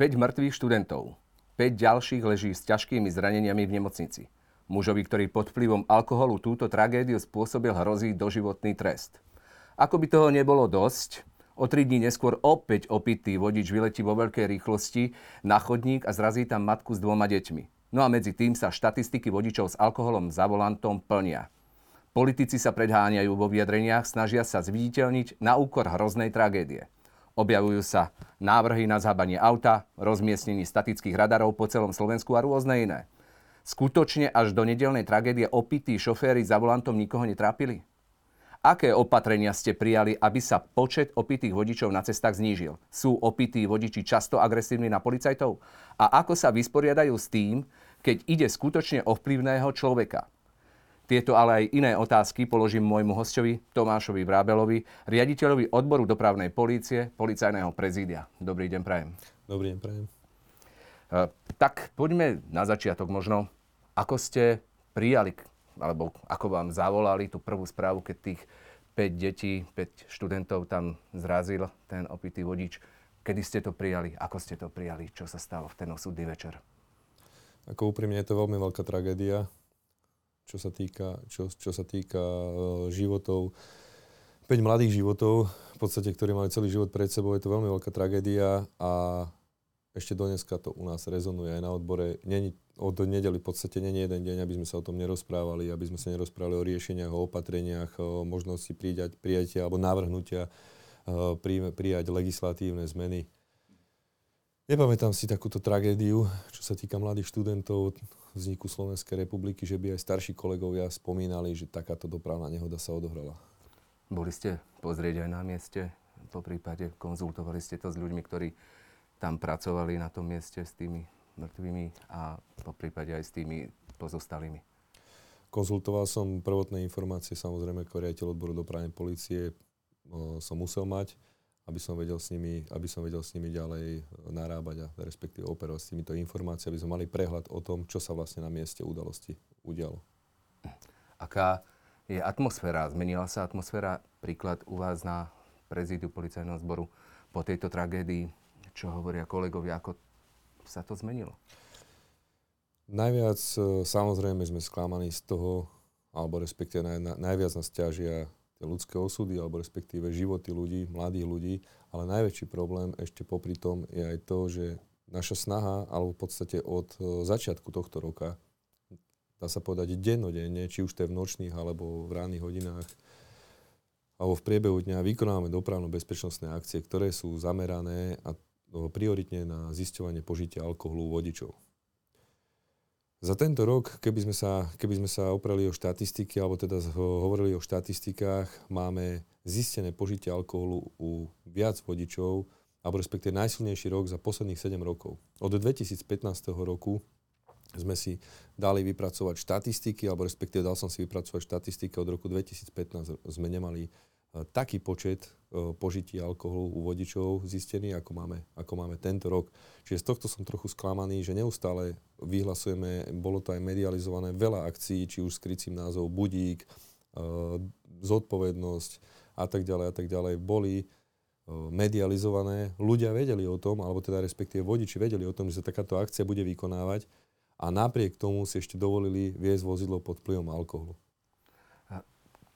5 mŕtvych študentov. 5 ďalších leží s ťažkými zraneniami v nemocnici. Mužovi, ktorý pod vplyvom alkoholu túto tragédiu spôsobil, hrozí doživotný trest. Ako by toho nebolo dosť, o tri dní neskôr opäť opitý vodič vyletí vo veľkej rýchlosti na chodník a zrazí tam matku s dvoma deťmi. No a medzi tým sa štatistiky vodičov s alkoholom za volantom plnia. Politici sa predháňajú vo vyjadreniach, snažia sa zviditeľniť na úkor hroznej tragédie. Objavujú sa návrhy na zhábanie auta, rozmiestnení statických radarov po celom Slovensku a rôzne iné. Skutočne až do nedelnej tragédie opití šoféry za volantom nikoho netrápili? Aké opatrenia ste prijali, aby sa počet opitých vodičov na cestách znížil? Sú opití vodiči často agresívni na policajtov? A ako sa vysporiadajú s tým, keď ide skutočne o vplyvného človeka? Tieto ale aj iné otázky položím môjmu hostovi Tomášovi Vrábelovi, riaditeľovi odboru dopravnej polície, policajného prezídia. Dobrý deň, prajem. Dobrý deň, prajem. Uh, tak poďme na začiatok možno. Ako ste prijali, alebo ako vám zavolali tú prvú správu, keď tých 5 detí, 5 študentov tam zrazil ten opitý vodič. Kedy ste to prijali? Ako ste to prijali? Čo sa stalo v ten osudný večer? Ako úprimne je to veľmi veľká tragédia čo sa týka, čo, čo sa týka uh, životov. 5 mladých životov, v podstate, ktorí mali celý život pred sebou, je to veľmi veľká tragédia a ešte dneska to u nás rezonuje aj na odbore. Není, od nedeli v podstate není jeden deň, aby sme sa o tom nerozprávali, aby sme sa nerozprávali o riešeniach, o opatreniach, o možnosti prijať, prijatia alebo navrhnutia, uh, prijať legislatívne zmeny. Nepamätám si takúto tragédiu, čo sa týka mladých študentov vzniku Slovenskej republiky, že by aj starší kolegovia spomínali, že takáto dopravná nehoda sa odohrala. Boli ste pozrieť aj na mieste, po prípade konzultovali ste to s ľuďmi, ktorí tam pracovali na tom mieste s tými mŕtvými a po prípade aj s tými pozostalými. Konzultoval som prvotné informácie, samozrejme ako riaditeľ odboru dopravnej policie som musel mať aby som vedel s nimi, aby som vedel s nimi ďalej narábať a respektíve operovať s týmito informáciami, aby sme mali prehľad o tom, čo sa vlastne na mieste udalosti udialo. Aká je atmosféra? Zmenila sa atmosféra príklad u vás na prezídiu policajného zboru po tejto tragédii? Čo hovoria kolegovia? Ako sa to zmenilo? Najviac e, samozrejme sme sklamaní z toho, alebo respektíve naj, najviac nás ťažia tie ľudské osudy alebo respektíve životy ľudí, mladých ľudí, ale najväčší problém ešte popri tom je aj to, že naša snaha, alebo v podstate od e, začiatku tohto roka, dá sa povedať dennodenne, či už to je v nočných alebo v ranných hodinách, alebo v priebehu dňa vykonávame dopravno-bezpečnostné akcie, ktoré sú zamerané a prioritne na zisťovanie požitia alkoholu vodičov. Za tento rok, keby sme sa, keby sme sa opreli o štatistiky, alebo teda hovorili o štatistikách, máme zistené požitie alkoholu u viac vodičov, alebo respektíve najsilnejší rok za posledných 7 rokov. Od 2015 roku sme si dali vypracovať štatistiky, alebo respektíve dal som si vypracovať štatistiky od roku 2015 sme nemali taký počet e, požití alkoholu u vodičov zistený, ako máme, ako máme tento rok. Čiže z tohto som trochu sklamaný, že neustále vyhlasujeme, bolo to aj medializované, veľa akcií, či už s krycím názov Budík, e, zodpovednosť a tak ďalej a tak ďalej, boli medializované. Ľudia vedeli o tom, alebo teda respektíve vodiči vedeli o tom, že sa takáto akcia bude vykonávať a napriek tomu si ešte dovolili viesť vozidlo pod vplyvom alkoholu.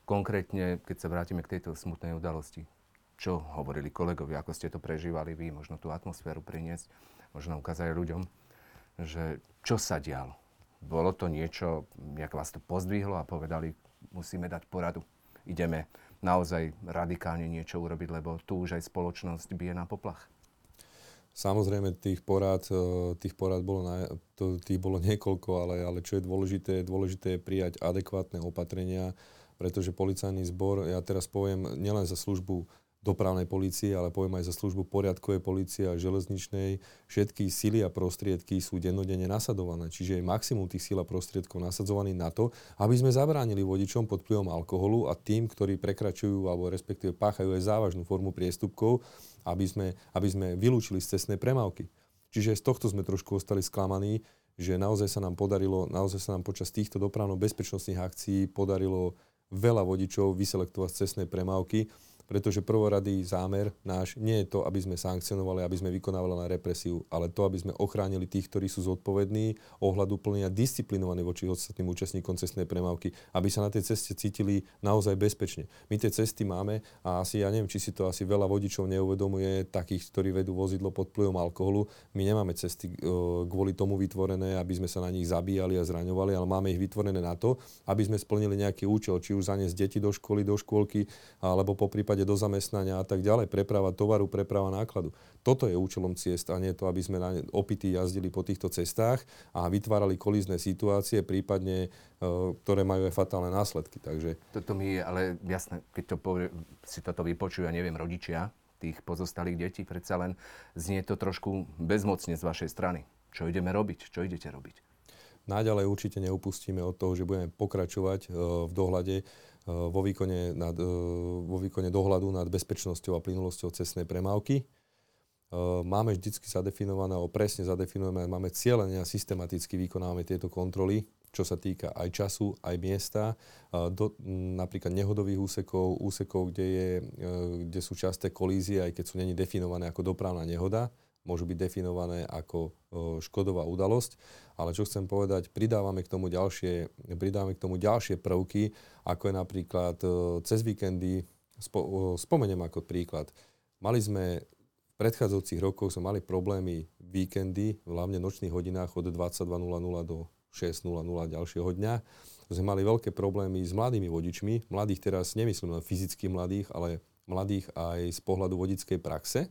Konkrétne, keď sa vrátime k tejto smutnej udalosti, čo hovorili kolegovia, ako ste to prežívali vy, možno tú atmosféru priniesť, možno ukázať ľuďom, že čo sa dialo. Bolo to niečo, nejak vás to pozdvihlo a povedali, musíme dať poradu. Ideme naozaj radikálne niečo urobiť, lebo tu už aj spoločnosť bije na poplach. Samozrejme, tých porad, e, tých porad bolo, na, tých bolo niekoľko, ale, ale čo je dôležité, dôležité je prijať adekvátne opatrenia, pretože policajný zbor, ja teraz poviem nielen za službu dopravnej policie, ale poviem aj za službu poriadkovej policie a železničnej. Všetky síly a prostriedky sú dennodenne nasadované. Čiže je maximum tých síl a prostriedkov nasadzovaný na to, aby sme zabránili vodičom pod vplyvom alkoholu a tým, ktorí prekračujú alebo respektíve páchajú aj závažnú formu priestupkov, aby sme, aby sme vylúčili z cestnej premávky. Čiže z tohto sme trošku ostali sklamaní, že naozaj sa nám podarilo, naozaj sa nám počas týchto dopravno-bezpečnostných akcií podarilo veľa vodičov vyselektovať z cestnej premávky pretože prvoradý zámer náš nie je to, aby sme sankcionovali, aby sme vykonávali na represiu, ale to, aby sme ochránili tých, ktorí sú zodpovední, ohľadu plný a disciplinovaní voči ostatným účastníkom cestnej premávky, aby sa na tej ceste cítili naozaj bezpečne. My tie cesty máme a asi, ja neviem, či si to asi veľa vodičov neuvedomuje, takých, ktorí vedú vozidlo pod vplyvom alkoholu. My nemáme cesty e, kvôli tomu vytvorené, aby sme sa na nich zabíjali a zraňovali, ale máme ich vytvorené na to, aby sme splnili nejaký účel, či už zaniesť deti do školy, do škôlky, alebo po prípade do zamestnania a tak ďalej, preprava tovaru, preprava nákladu. Toto je účelom ciest a nie to, aby sme na opity jazdili po týchto cestách a vytvárali kolízne situácie, prípadne, e, ktoré majú aj fatálne následky. Takže... Toto mi je ale jasné, keď to povie, si toto vypočujú, ja neviem, rodičia tých pozostalých detí, predsa len znie to trošku bezmocne z vašej strany. Čo ideme robiť? Čo idete robiť? Naďalej určite neupustíme od toho, že budeme pokračovať e, v dohľade vo výkone, nad, eh, vo výkone dohľadu nad bezpečnosťou a plynulosťou cestnej premávky. Eh, máme vždycky zadefinované, alebo presne zadefinujeme, máme cieľene a systematicky vykonávame tieto kontroly, čo sa týka aj času, aj miesta, do, napríklad nehodových úsekov, úsekov, kde, je, kde sú časté kolízie, aj keď sú není definované ako dopravná nehoda môžu byť definované ako škodová udalosť. Ale čo chcem povedať, pridávame k tomu ďalšie, pridávame k tomu ďalšie prvky, ako je napríklad cez víkendy, spo, spomeniem ako príklad. Mali sme v predchádzajúcich rokoch sme mali problémy víkendy, hlavne v nočných hodinách od 22.00 do 6.00 ďalšieho dňa. Sme mali veľké problémy s mladými vodičmi. Mladých teraz nemyslím len fyzicky mladých, ale mladých aj z pohľadu vodickej praxe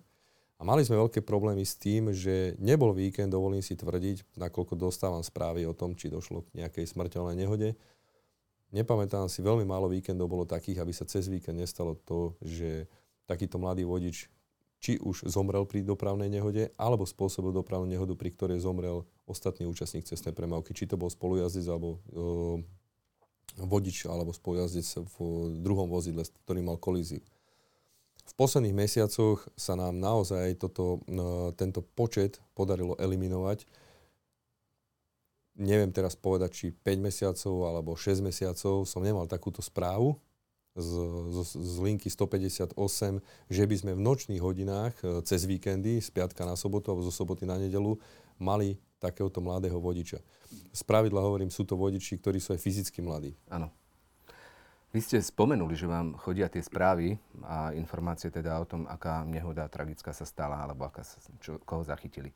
mali sme veľké problémy s tým, že nebol víkend, dovolím si tvrdiť, nakoľko dostávam správy o tom, či došlo k nejakej smrteľnej nehode. Nepamätám si, veľmi málo víkendov bolo takých, aby sa cez víkend nestalo to, že takýto mladý vodič či už zomrel pri dopravnej nehode, alebo spôsobil dopravnú nehodu, pri ktorej zomrel ostatný účastník cestnej premávky. Či to bol spolujazdec alebo e, vodič alebo spolujazdec v druhom vozidle, ktorý mal kolíziu. V posledných mesiacoch sa nám naozaj toto, no, tento počet podarilo eliminovať. Neviem teraz povedať, či 5 mesiacov alebo 6 mesiacov som nemal takúto správu z, z, z linky 158, že by sme v nočných hodinách e, cez víkendy, z piatka na sobotu alebo zo soboty na nedelu, mali takéhoto mladého vodiča. Z pravidla hovorím, sú to vodiči, ktorí sú aj fyzicky mladí. Áno. Vy ste spomenuli, že vám chodia tie správy a informácie teda o tom, aká nehoda tragická sa stala, alebo aká sa, čo, koho zachytili.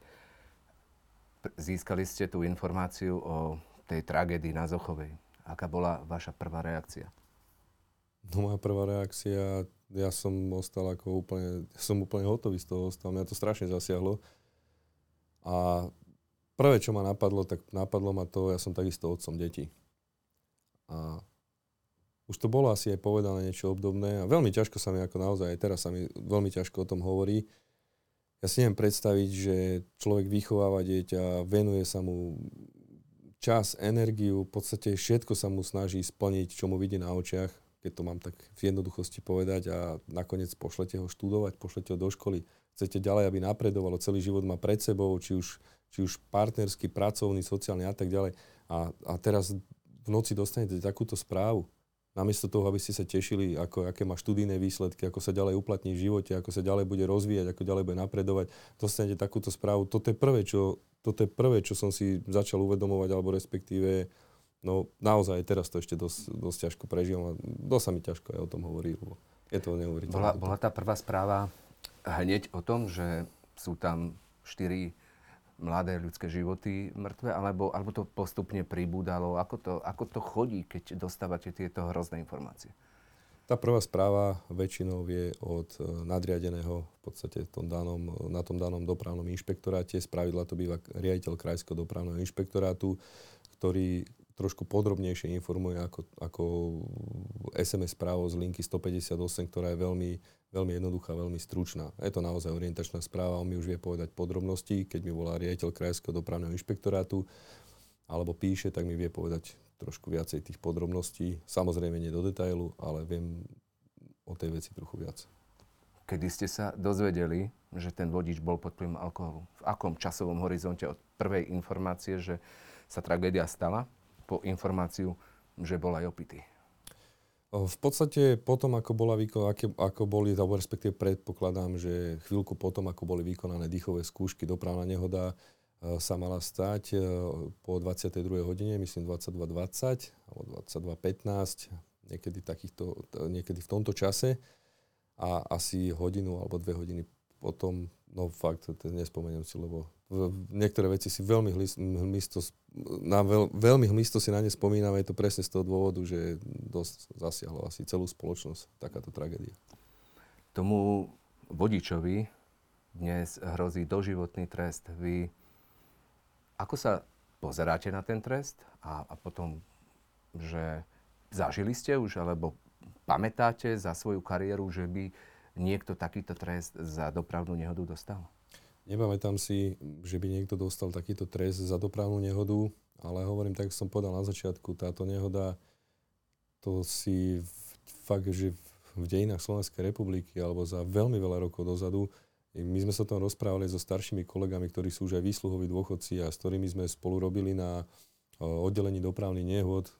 Získali ste tú informáciu o tej tragédii na Zochovej. Aká bola vaša prvá reakcia? No moja prvá reakcia, ja som ostal ako úplne, ja som úplne hotový z toho ostal. Mňa to strašne zasiahlo. A prvé, čo ma napadlo, tak napadlo ma to, ja som takisto otcom detí. A už to bolo asi aj povedané niečo obdobné a veľmi ťažko sa mi ako naozaj, aj teraz sa mi veľmi ťažko o tom hovorí. Ja si neviem predstaviť, že človek vychováva dieťa, venuje sa mu čas, energiu, v podstate všetko sa mu snaží splniť, čo mu vidí na očiach, keď to mám tak v jednoduchosti povedať a nakoniec pošlete ho študovať, pošlete ho do školy. Chcete ďalej, aby napredovalo, celý život má pred sebou, či už, či už partnerský, pracovný, sociálny a tak ďalej. A, a teraz v noci dostanete takúto správu namiesto toho, aby ste sa tešili, ako, aké má študijné výsledky, ako sa ďalej uplatní v živote, ako sa ďalej bude rozvíjať, ako ďalej bude napredovať, dostanete takúto správu. Toto je prvé, čo, toto je prvé, čo som si začal uvedomovať, alebo respektíve no naozaj teraz to ešte dosť, dosť ťažko prežívam a dosť sa mi ťažko aj o tom hovorí, lebo je to neuveriteľné. Bola, bola tá prvá správa hneď o tom, že sú tam štyri mladé ľudské životy mŕtve, alebo, alebo to postupne pribúdalo? Ako to, ako to chodí, keď dostávate tieto hrozné informácie? Tá prvá správa väčšinou je od e, nadriadeného v podstate tom danom, na tom danom dopravnom inšpektoráte. Spravidla to býva riaditeľ Krajského dopravného inšpektorátu, ktorý trošku podrobnejšie informuje ako, ako SMS správo z linky 158, ktorá je veľmi veľmi jednoduchá, veľmi stručná. Je to naozaj orientačná správa, on mi už vie povedať podrobnosti, keď mi volá riaditeľ Krajského dopravného inšpektorátu, alebo píše, tak mi vie povedať trošku viacej tých podrobností. Samozrejme nie do detailu, ale viem o tej veci trochu viac. Kedy ste sa dozvedeli, že ten vodič bol pod vplyvom alkoholu? V akom časovom horizonte od prvej informácie, že sa tragédia stala, po informáciu, že bol aj opitý? V podstate potom, ako, bola výkon, ako, boli, alebo respektíve predpokladám, že chvíľku potom, ako boli vykonané dýchové skúšky, dopravná nehoda sa mala stať po 22. hodine, myslím 22.20 alebo 22.15, niekedy, takýchto, niekedy v tomto čase a asi hodinu alebo dve hodiny potom, no fakt, nespomeniem si, lebo niektoré veci si veľmi hmisto, na veľ, veľmi hmisto si na ne spomínam, je to presne z toho dôvodu, že dosť zasiahlo asi celú spoločnosť takáto tragédia. Tomu vodičovi dnes hrozí doživotný trest. Vy ako sa pozeráte na ten trest a, a potom, že zažili ste už, alebo pamätáte za svoju kariéru, že by niekto takýto trest za dopravnú nehodu dostal? Nepamätám si, že by niekto dostal takýto trest za dopravnú nehodu, ale hovorím, tak som povedal na začiatku, táto nehoda, to si fakt, že v dejinách Slovenskej republiky alebo za veľmi veľa rokov dozadu, my sme sa tom rozprávali so staršími kolegami, ktorí sú už aj výsluhoví dôchodci a s ktorými sme spolu robili na oddelení dopravných nehod.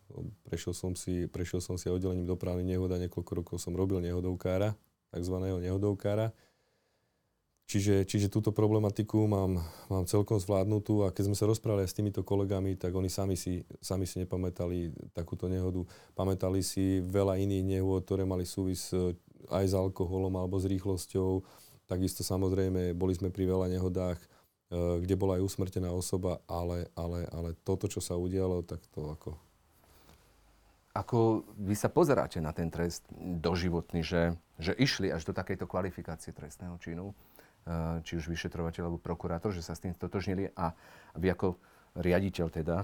Prešiel som si, prešiel som si oddelením dopravných nehod a niekoľko rokov som robil nehodovkára, takzvaného nehodovkára. Čiže, čiže túto problematiku mám, mám celkom zvládnutú a keď sme sa rozprávali s týmito kolegami, tak oni sami si, sami si nepamätali takúto nehodu. Pamätali si veľa iných nehôd, ktoré mali súvis e, aj s alkoholom alebo s rýchlosťou. Takisto samozrejme boli sme pri veľa nehodách, Eh, kde bola aj usmrtená osoba, ale, ale, ale toto, čo sa udialo, tak to ako... Ako vy sa pozeráte na ten trest doživotný, že, že išli až do takejto kvalifikácie trestného činu, eh, či už vyšetrovateľ alebo prokurátor, že sa s tým stotožnili a vy ako riaditeľ teda,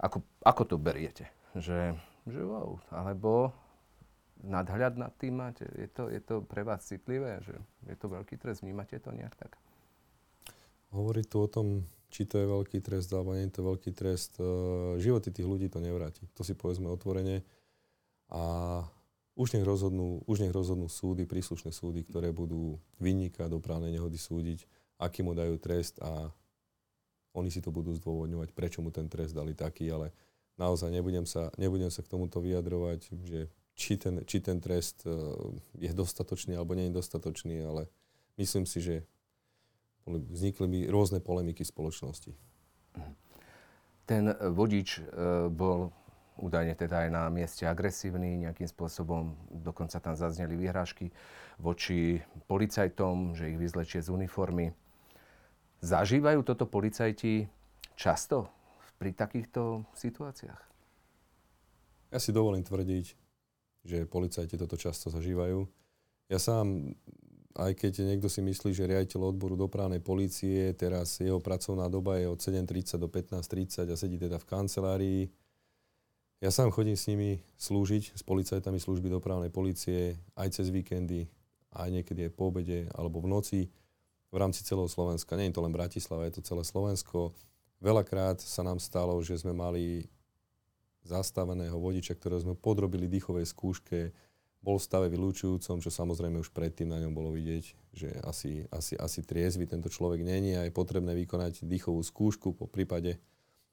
ako, ako to beriete? Že, že wow, alebo nadhľad nad tým máte? Je to, je to pre vás citlivé? Že je to veľký trest? Vnímate to nejak tak? hovoriť tu o tom, či to je veľký trest alebo nie je to veľký trest, uh, životy tých ľudí to nevráti. To si povedzme otvorene. A už nech rozhodnú, už nech rozhodnú súdy, príslušné súdy, ktoré budú vynika dopravnej nehody súdiť, aký mu dajú trest a oni si to budú zdôvodňovať, prečo mu ten trest dali taký, ale naozaj nebudem sa, nebudem sa k tomuto vyjadrovať, že či ten, či ten trest uh, je dostatočný alebo nie je dostatočný, ale myslím si, že vznikli by rôzne polemiky spoločnosti. Ten vodič e, bol údajne teda aj na mieste agresívny, nejakým spôsobom dokonca tam zazneli vyhrážky voči policajtom, že ich vyzlečie z uniformy. Zažívajú toto policajti často pri takýchto situáciách? Ja si dovolím tvrdiť, že policajti toto často zažívajú. Ja sám aj keď niekto si myslí, že riaditeľ odboru dopravnej policie, teraz jeho pracovná doba je od 7.30 do 15.30 a sedí teda v kancelárii. Ja sám chodím s nimi slúžiť, s policajtami služby dopravnej policie, aj cez víkendy, aj niekedy aj po obede alebo v noci v rámci celého Slovenska. Nie je to len Bratislava, je to celé Slovensko. Veľakrát sa nám stalo, že sme mali zastaveného vodiča, ktorého sme podrobili dýchovej skúške, bol v stave vylúčujúcom, čo samozrejme už predtým na ňom bolo vidieť, že asi, asi, asi triezvy tento človek není a je potrebné vykonať dýchovú skúšku, po prípade,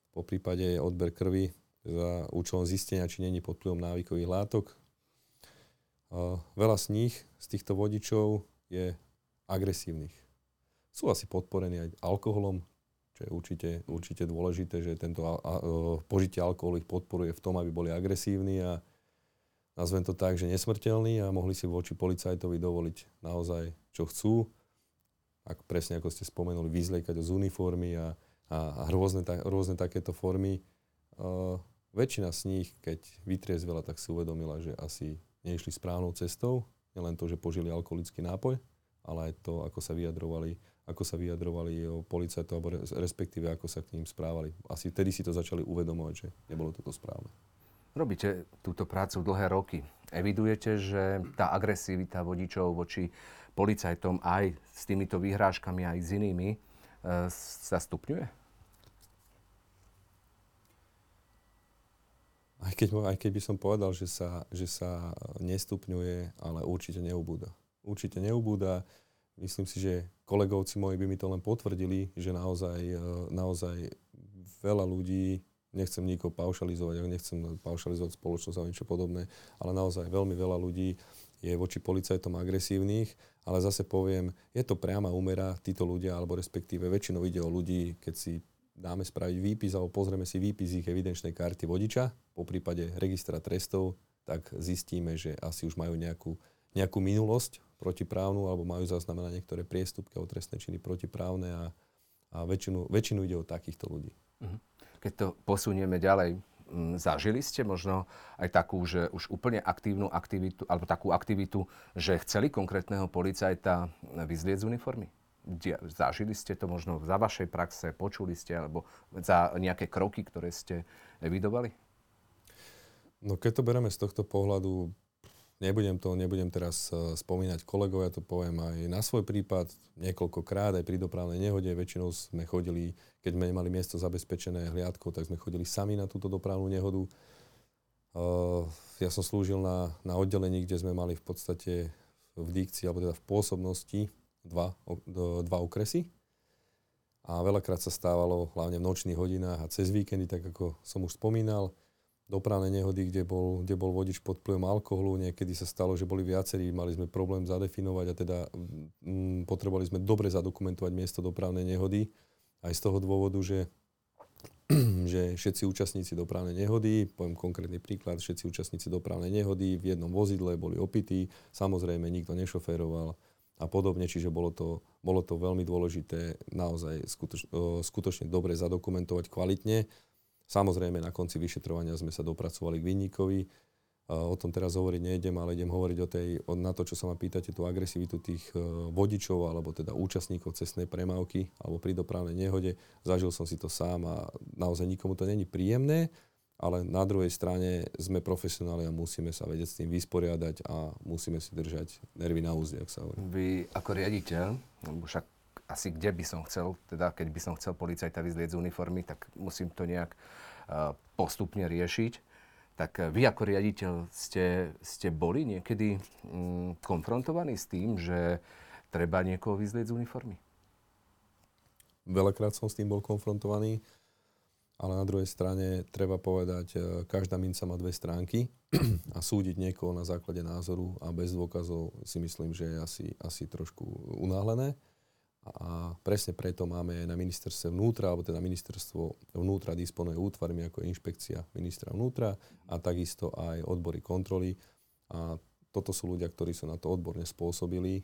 po prípade odber krvi za účelom zistenia, či není pod vplyvom návykových látok. veľa z nich, z týchto vodičov, je agresívnych. Sú asi podporení aj alkoholom, čo je určite, určite dôležité, že tento a, požitie alkoholu ich podporuje v tom, aby boli agresívni a nazvem to tak, že nesmrteľní a mohli si voči policajtovi dovoliť naozaj, čo chcú. Ak presne ako ste spomenuli, vyzliekať z uniformy a, a, a rôzne, ta, rôzne takéto formy. Uh, väčšina z nich, keď vytriezvela, tak si uvedomila, že asi nešli správnou cestou. Nielen to, že požili alkoholický nápoj, ale aj to, ako sa vyjadrovali, ako sa vyjadrovali o policajtov, respektíve ako sa k ním správali. Asi vtedy si to začali uvedomovať, že nebolo toto správne. Robíte túto prácu dlhé roky. Evidujete, že tá agresivita vodičov voči policajtom aj s týmito vyhrážkami, aj s inými e, sa stupňuje? Aj keď, aj keď by som povedal, že sa, že sa nestupňuje, ale určite neubúda. Určite neubúda. Myslím si, že kolegovci moji by mi to len potvrdili, že naozaj, e, naozaj veľa ľudí nechcem nikoho paušalizovať, nechcem paušalizovať spoločnosť a niečo podobné, ale naozaj veľmi veľa ľudí je voči policajtom agresívnych, ale zase poviem, je to priama úmera, títo ľudia, alebo respektíve väčšinou ide o ľudí, keď si dáme spraviť výpis alebo pozrieme si výpis ich evidenčnej karty vodiča, po prípade registra trestov, tak zistíme, že asi už majú nejakú, nejakú minulosť protiprávnu alebo majú zaznamenať niektoré priestupky alebo trestné činy protiprávne a, a väčšinu, väčšinu ide o takýchto ľudí. Mhm. Keď to posunieme ďalej, zažili ste možno aj takú, že už úplne aktívnu aktivitu, alebo takú aktivitu, že chceli konkrétneho policajta vyzlieť z uniformy? Zažili ste to možno za vašej praxe, počuli ste, alebo za nejaké kroky, ktoré ste evidovali? No keď to bereme z tohto pohľadu, Nebudem to, nebudem teraz uh, spomínať kolegov, ja to poviem aj na svoj prípad, niekoľkokrát aj pri dopravnej nehode. Väčšinou sme chodili, keď sme nemali miesto zabezpečené hliadkou, tak sme chodili sami na túto dopravnú nehodu. Uh, ja som slúžil na, na oddelení, kde sme mali v podstate v dikcii, alebo teda v pôsobnosti dva, dva okresy. A veľakrát sa stávalo, hlavne v nočných hodinách a cez víkendy, tak ako som už spomínal, dopravné nehody, kde bol, kde bol vodič pod vplyvom alkoholu. Niekedy sa stalo, že boli viacerí, mali sme problém zadefinovať a teda mm, potrebovali sme dobre zadokumentovať miesto dopravnej nehody. Aj z toho dôvodu, že, že všetci účastníci dopravnej nehody, poviem konkrétny príklad, všetci účastníci dopravnej nehody v jednom vozidle boli opití, samozrejme nikto nešoféroval a podobne, čiže bolo to, bolo to veľmi dôležité naozaj skutoč, skutočne dobre zadokumentovať kvalitne Samozrejme, na konci vyšetrovania sme sa dopracovali k vinníkovi. O tom teraz hovoriť nejdem, ale idem hovoriť o tej, o, na to, čo sa ma pýtate, tú agresivitu tých e, vodičov alebo teda účastníkov cestnej premávky alebo pri dopravnej nehode. Zažil som si to sám a naozaj nikomu to není príjemné, ale na druhej strane sme profesionáli a musíme sa vedieť s tým vysporiadať a musíme si držať nervy na úzde, ak sa hovorí. Vy ako riaditeľ, však asi kde by som chcel, teda keď by som chcel policajta vyzlieť z uniformy, tak musím to nejak uh, postupne riešiť. Tak uh, vy ako riaditeľ ste, ste boli niekedy um, konfrontovaní s tým, že treba niekoho vyzlieť z uniformy? Veľakrát som s tým bol konfrontovaný, ale na druhej strane treba povedať, uh, každá minca má dve stránky a súdiť niekoho na základe názoru a bez dôkazov si myslím, že je asi, asi trošku unáhlené. A presne preto máme na ministerstve vnútra, alebo teda ministerstvo vnútra disponuje útvarmi ako inšpekcia ministra vnútra a takisto aj odbory kontroly. A toto sú ľudia, ktorí sú na to odborne spôsobili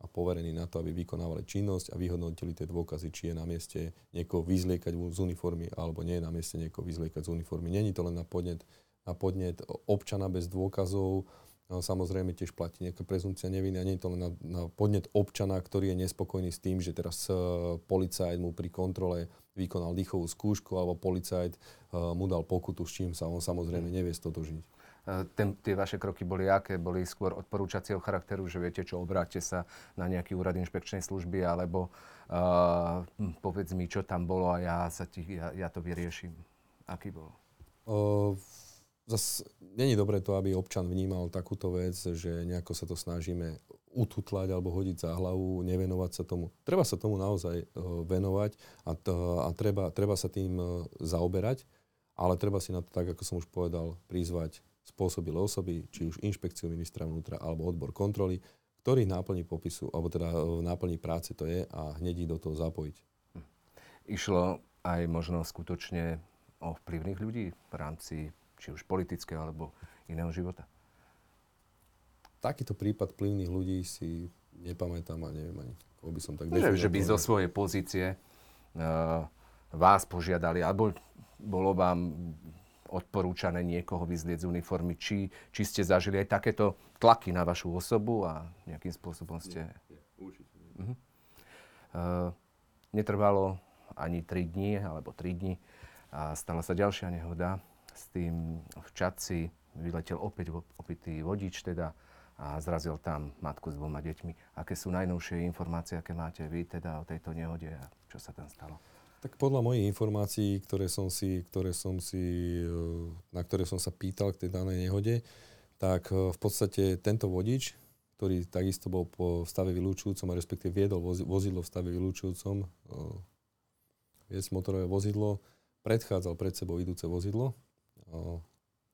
a poverení na to, aby vykonávali činnosť a vyhodnotili tie dôkazy, či je na mieste niekoho vyzliekať z uniformy alebo nie je na mieste niekoho vyzliekať z uniformy. Není to len na podnet, na podnet občana bez dôkazov, samozrejme tiež platí nejaká prezumcia neviny a nie je to len na, na podnet občana, ktorý je nespokojný s tým, že teraz uh, policajt mu pri kontrole vykonal dýchovú skúšku alebo policajt uh, mu dal pokutu, s čím sa on samozrejme nevie stotožniť. Ten, tie vaše kroky boli aké? Boli skôr odporúčacieho charakteru, že viete čo, obráťte sa na nejaký úrad inšpekčnej služby, alebo uh, povedz mi, čo tam bolo a ja, sa ti, ja, ja to vyrieším. Aký bol? Uh, zase není dobré to, aby občan vnímal takúto vec, že nejako sa to snažíme ututlať alebo hodiť za hlavu, nevenovať sa tomu. Treba sa tomu naozaj uh, venovať a, to, a treba, treba sa tým uh, zaoberať, ale treba si na to, tak ako som už povedal, prizvať spôsobilé osoby, či už inšpekciu ministra vnútra alebo odbor kontroly, ktorý náplní popisu, alebo teda v náplní práce to je a hneď ich do toho zapojiť. Išlo aj možno skutočne o vplyvných ľudí v rámci či už politického alebo iného života? Takýto prípad plynných ľudí si nepamätám a neviem ani, koho by som tak definoval. Že, že by zo svojej pozície uh, vás požiadali, alebo bolo vám odporúčané niekoho vyzlieť z uniformy, či, či ste zažili aj takéto tlaky na vašu osobu a nejakým spôsobom ste... Nie, nie, určite nie. Uh-huh. Uh, netrvalo ani 3 dní, alebo 3 dní a stala sa ďalšia nehoda s tým v Čadci vyletel opäť opitý vodič teda a zrazil tam matku s dvoma deťmi. Aké sú najnovšie informácie, aké máte vy teda o tejto nehode a čo sa tam stalo? Tak podľa mojich informácií, ktoré som si, ktoré som si, e, na ktoré som sa pýtal k tej danej nehode, tak e, v podstate tento vodič, ktorý takisto bol po stave vylúčujúcom, a respektíve viedol vozidlo v stave vylúčujúcom, e, viesť motorové vozidlo, predchádzal pred sebou idúce vozidlo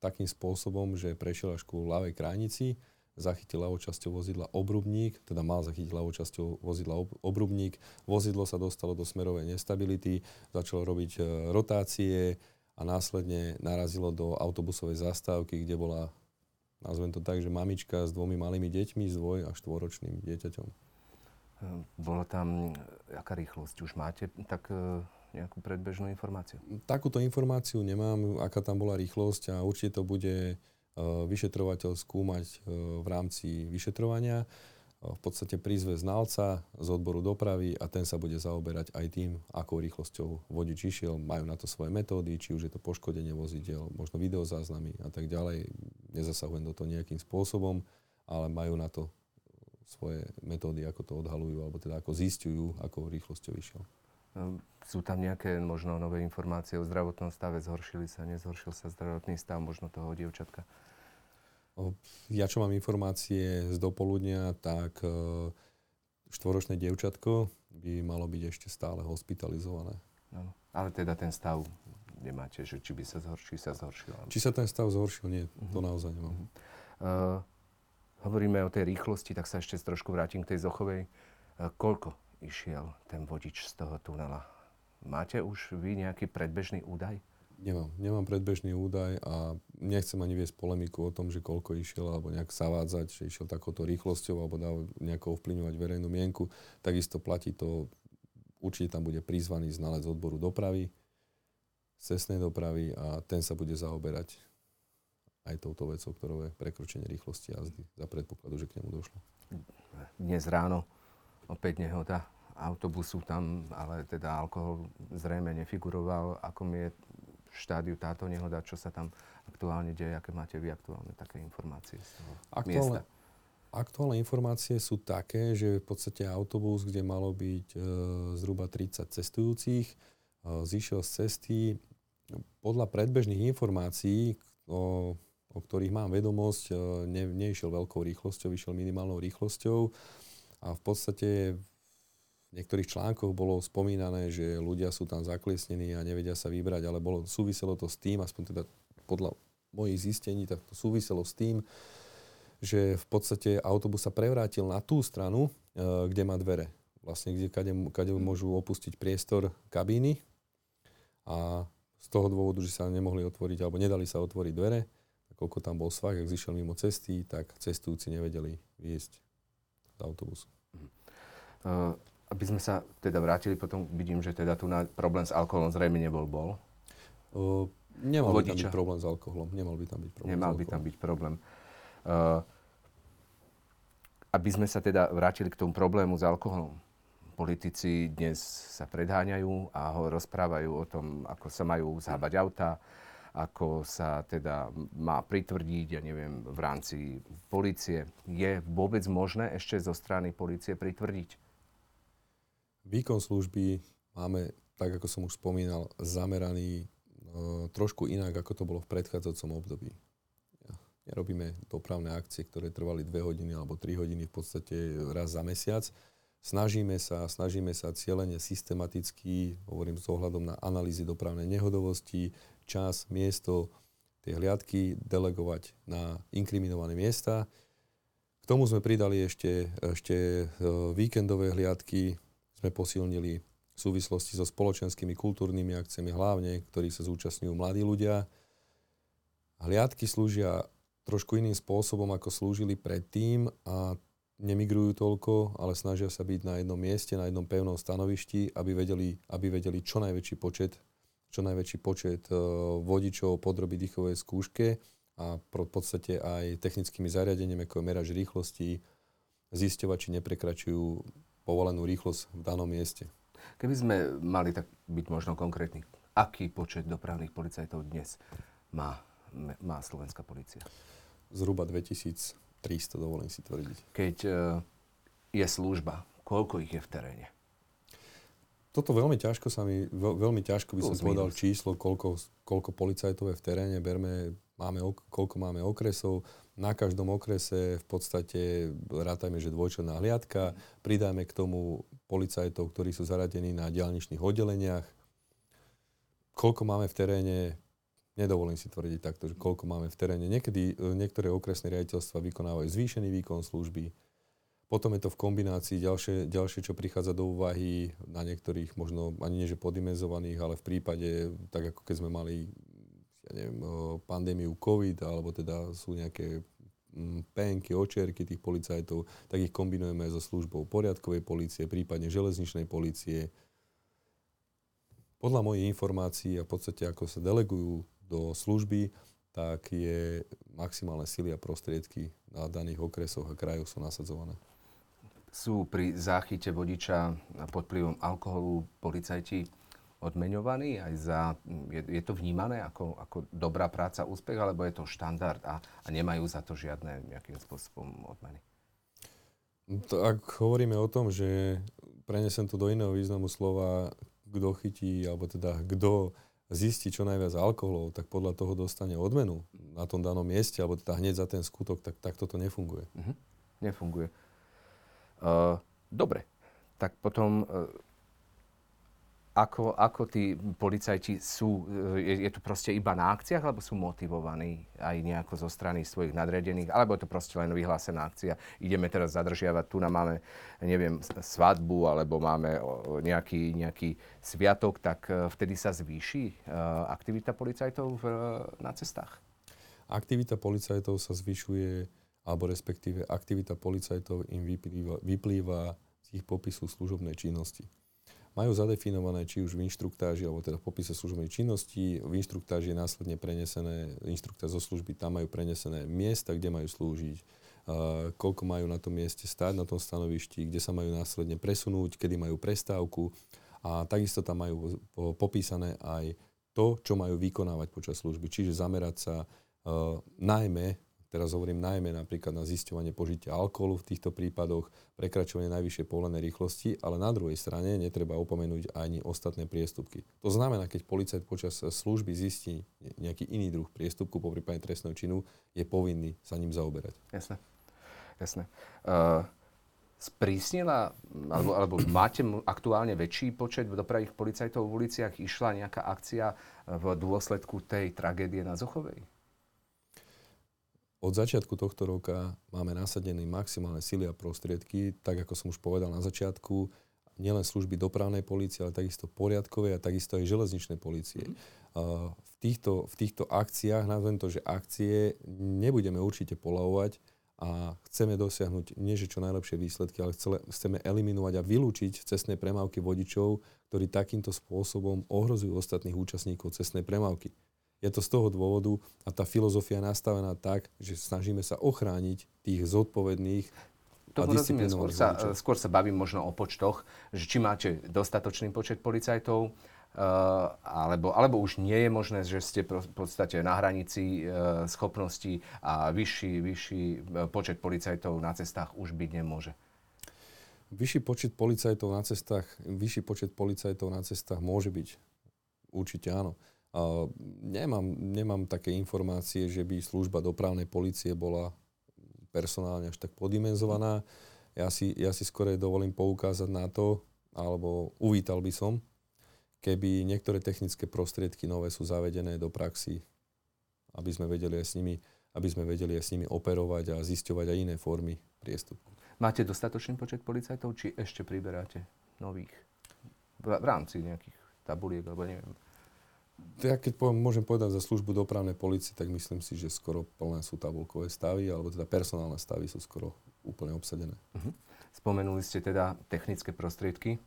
takým spôsobom, že prešiel až ku ľavej krajnici, zachytil ľavou časťou vozidla obrubník, teda mal zachytiť ľavou časťou vozidla obrubník, vozidlo sa dostalo do smerovej nestability, začalo robiť e, rotácie a následne narazilo do autobusovej zastávky, kde bola, nazvem to tak, že mamička s dvomi malými deťmi, s dvoj- a štvoročným dieťaťom. Bola tam, aká rýchlosť už máte, tak e, nejakú predbežnú informáciu? Takúto informáciu nemám, aká tam bola rýchlosť a určite to bude e, vyšetrovateľ skúmať e, v rámci vyšetrovania. E, v podstate prízve znalca z odboru dopravy a ten sa bude zaoberať aj tým, akou rýchlosťou vodič išiel. Majú na to svoje metódy, či už je to poškodenie vozidel, možno videozáznamy a tak ďalej. Nezasahujem do toho nejakým spôsobom, ale majú na to svoje metódy, ako to odhalujú, alebo teda ako zistujú, akou rýchlosťou išiel. Sú tam nejaké možno nové informácie o zdravotnom stave? Zhoršili sa, nezhoršil sa zdravotný stav možno toho dievčatka? Ja čo mám informácie z dopoludnia, tak e, štvoročné dievčatko by malo byť ešte stále hospitalizované. No, ale teda ten stav nemáte, že či by sa zhoršil, sa zhoršil. Či sa ten stav zhoršil, nie, uh-huh. to naozaj nemám. Uh-huh. Uh, hovoríme o tej rýchlosti, tak sa ešte trošku vrátim k tej Zochovej. Uh, koľko išiel ten vodič z toho tunela. Máte už vy nejaký predbežný údaj? Nemám. Nemám predbežný údaj a nechcem ani viesť polemiku o tom, že koľko išiel alebo nejak zavádzať, že išiel takouto rýchlosťou alebo dá nejako ovplyvňovať verejnú mienku. Takisto platí to, určite tam bude prizvaný znalec odboru dopravy, cestnej dopravy a ten sa bude zaoberať aj touto vecou, ktorou je prekročenie rýchlosti jazdy za predpokladu, že k nemu došlo. Dnes ráno opäť nehoda autobusu tam, ale teda alkohol zrejme nefiguroval. Ako je štádiu táto nehoda, čo sa tam aktuálne deje, aké máte vy aktuálne také informácie z toho aktuálne, miesta? Aktuálne informácie sú také, že v podstate autobus, kde malo byť e, zhruba 30 cestujúcich, e, zišiel z cesty. Podľa predbežných informácií, o, o ktorých mám vedomosť, e, ne, neišiel veľkou rýchlosťou, išiel minimálnou rýchlosťou a v podstate v niektorých článkoch bolo spomínané, že ľudia sú tam zakliesnení a nevedia sa vybrať, ale bolo, súviselo to s tým, aspoň teda podľa mojich zistení, tak to súviselo s tým, že v podstate autobus sa prevrátil na tú stranu, e, kde má dvere. Vlastne, kde, kade, kade môžu opustiť priestor kabíny. A z toho dôvodu, že sa nemohli otvoriť alebo nedali sa otvoriť dvere, koľko tam bol svah, ak zišiel mimo cesty, tak cestujúci nevedeli viesť autobusu. Uh, aby sme sa teda vrátili, potom vidím, že teda tu na problém s alkoholom zrejme nebol bol. Uh, nemal Vodiča. by tam byť problém s alkoholom. Nemal by tam byť problém Nemal by tam byť problém. Uh, aby sme sa teda vrátili k tomu problému s alkoholom. Politici dnes sa predháňajú a ho rozprávajú o tom, ako sa majú zhábať auta, ako sa teda má pritvrdiť, ja neviem, v rámci policie. Je vôbec možné ešte zo strany policie pritvrdiť? Výkon služby máme, tak ako som už spomínal, zameraný no, trošku inak, ako to bolo v predchádzajúcom období. Nerobíme dopravné akcie, ktoré trvali 2 hodiny alebo 3 hodiny v podstate raz za mesiac. Snažíme sa, snažíme sa cieľene, systematicky, hovorím s ohľadom na analýzy dopravnej nehodovosti, čas, miesto, tie hliadky delegovať na inkriminované miesta. K tomu sme pridali ešte, ešte e, víkendové hliadky, sme posilnili v súvislosti so spoločenskými kultúrnymi akciami hlavne, ktorí sa zúčastňujú mladí ľudia. Hliadky slúžia trošku iným spôsobom, ako slúžili predtým a nemigrujú toľko, ale snažia sa byť na jednom mieste, na jednom pevnom stanovišti, aby vedeli, aby vedeli čo najväčší počet čo najväčší počet e, vodičov podrobiť dýchovej skúške a v podstate aj technickými zariadeniami, ako je merač rýchlosti, zisťovať, či neprekračujú povolenú rýchlosť v danom mieste. Keby sme mali tak byť možno konkrétny, aký počet dopravných policajtov dnes má, má slovenská policia? Zhruba 2300, dovolím si tvrdiť. Keď e, je služba, koľko ich je v teréne? Toto veľmi ťažko sa mi, veľmi ťažko by som povedal číslo, koľko, koľko policajtov je v teréne. Berme, máme, koľko máme okresov. Na každom okrese v podstate rátajme, že dvojčlenná hliadka. Pridajme k tomu policajtov, ktorí sú zaradení na diálničných oddeleniach. koľko máme v teréne, nedovolím si tvrdiť takto, že koľko máme v teréne. Niekedy e, niektoré okresné riaditeľstva vykonávajú zvýšený výkon služby, potom je to v kombinácii ďalšie, ďalšie, čo prichádza do úvahy na niektorých možno ani nie že podimenzovaných, ale v prípade, tak ako keď sme mali ja neviem, pandémiu COVID, alebo teda sú nejaké mm, penky, očierky tých policajtov, tak ich kombinujeme so službou poriadkovej policie, prípadne železničnej policie. Podľa mojich informácií a v podstate ako sa delegujú do služby, tak je maximálne sily a prostriedky na daných okresoch a krajoch sú nasadzované sú pri záchyte vodiča pod vplyvom alkoholu policajti odmeňovaní aj za... Je, je to vnímané ako, ako dobrá práca, úspech, alebo je to štandard a, a nemajú za to žiadne nejakým spôsobom odmeny? Ak hovoríme o tom, že prenesem to do iného významu slova, kto chytí, alebo teda kto zistí čo najviac alkoholov, tak podľa toho dostane odmenu na tom danom mieste, alebo teda hneď za ten skutok, tak takto to nefunguje. Uh-huh. Nefunguje. Uh, dobre, tak potom uh, ako, ako tí policajti sú, je, je to proste iba na akciách, alebo sú motivovaní aj nejako zo strany svojich nadriadených, alebo je to proste len vyhlásená akcia. Ideme teraz zadržiavať, tu nám máme, neviem, svadbu, alebo máme nejaký, nejaký sviatok, tak vtedy sa zvýši aktivita policajtov v, na cestách? Aktivita policajtov sa zvyšuje alebo respektíve aktivita policajtov im vyplýva, vyplýva z ich popisu služobnej činnosti. Majú zadefinované či už v inštruktáži, alebo teda v popise služobnej činnosti, v inštruktáži je následne prenesené, inštruktáž zo služby, tam majú prenesené miesta, kde majú slúžiť, uh, koľko majú na tom mieste stáť na tom stanovišti, kde sa majú následne presunúť, kedy majú prestávku a takisto tam majú popísané aj to, čo majú vykonávať počas služby. Čiže zamerať sa uh, najmä Teraz hovorím najmä napríklad na zisťovanie požitia alkoholu v týchto prípadoch, prekračovanie najvyššie povolenej rýchlosti, ale na druhej strane netreba opomenúť ani ostatné priestupky. To znamená, keď policajt počas služby zistí nejaký iný druh priestupku, po prípade trestného činu, je povinný sa ním zaoberať. Jasné. Jasné. Uh, sprísnila, alebo, alebo máte aktuálne väčší počet dopravných policajtov v uliciach? Išla nejaká akcia v dôsledku tej tragédie na Zochovej? Od začiatku tohto roka máme nasadené maximálne sily a prostriedky, tak ako som už povedal na začiatku, nielen služby dopravnej policie, ale takisto poriadkovej a takisto aj železničnej policie. Mm. v, týchto, v týchto akciách, nazvem to, že akcie, nebudeme určite polavovať a chceme dosiahnuť nie že čo najlepšie výsledky, ale chceme eliminovať a vylúčiť cestné premávky vodičov, ktorí takýmto spôsobom ohrozujú ostatných účastníkov cestnej premávky. Je to z toho dôvodu a tá filozofia je nastavená tak, že snažíme sa ochrániť tých zodpovedných to rozumiem, skôr sa, skôr sa bavím možno o počtoch, že či máte dostatočný počet policajtov, Uh, alebo, alebo už nie je možné, že ste v podstate na hranici uh, schopností a vyšší, vyšší uh, počet policajtov na cestách už byť nemôže. Vyšší počet policajtov na cestách, vyšší počet policajtov na cestách môže byť. Určite áno. Nemám, nemám také informácie, že by služba dopravnej policie bola personálne až tak podimenzovaná. Ja si, ja si skôr dovolím poukázať na to, alebo uvítal by som, keby niektoré technické prostriedky nové sú zavedené do praxi, aby sme vedeli aj s nimi, aby sme vedeli aj s nimi operovať a zisťovať aj iné formy priestupku. Máte dostatočný počet policajtov, či ešte priberáte nových? V rámci nejakých tabuliek, alebo neviem. Ja keď poviem, môžem povedať za službu dopravnej policie, tak myslím si, že skoro plné sú tabulkové stavy, alebo teda personálne stavy sú skoro úplne obsadené. Uh-huh. Spomenuli ste teda technické prostriedky.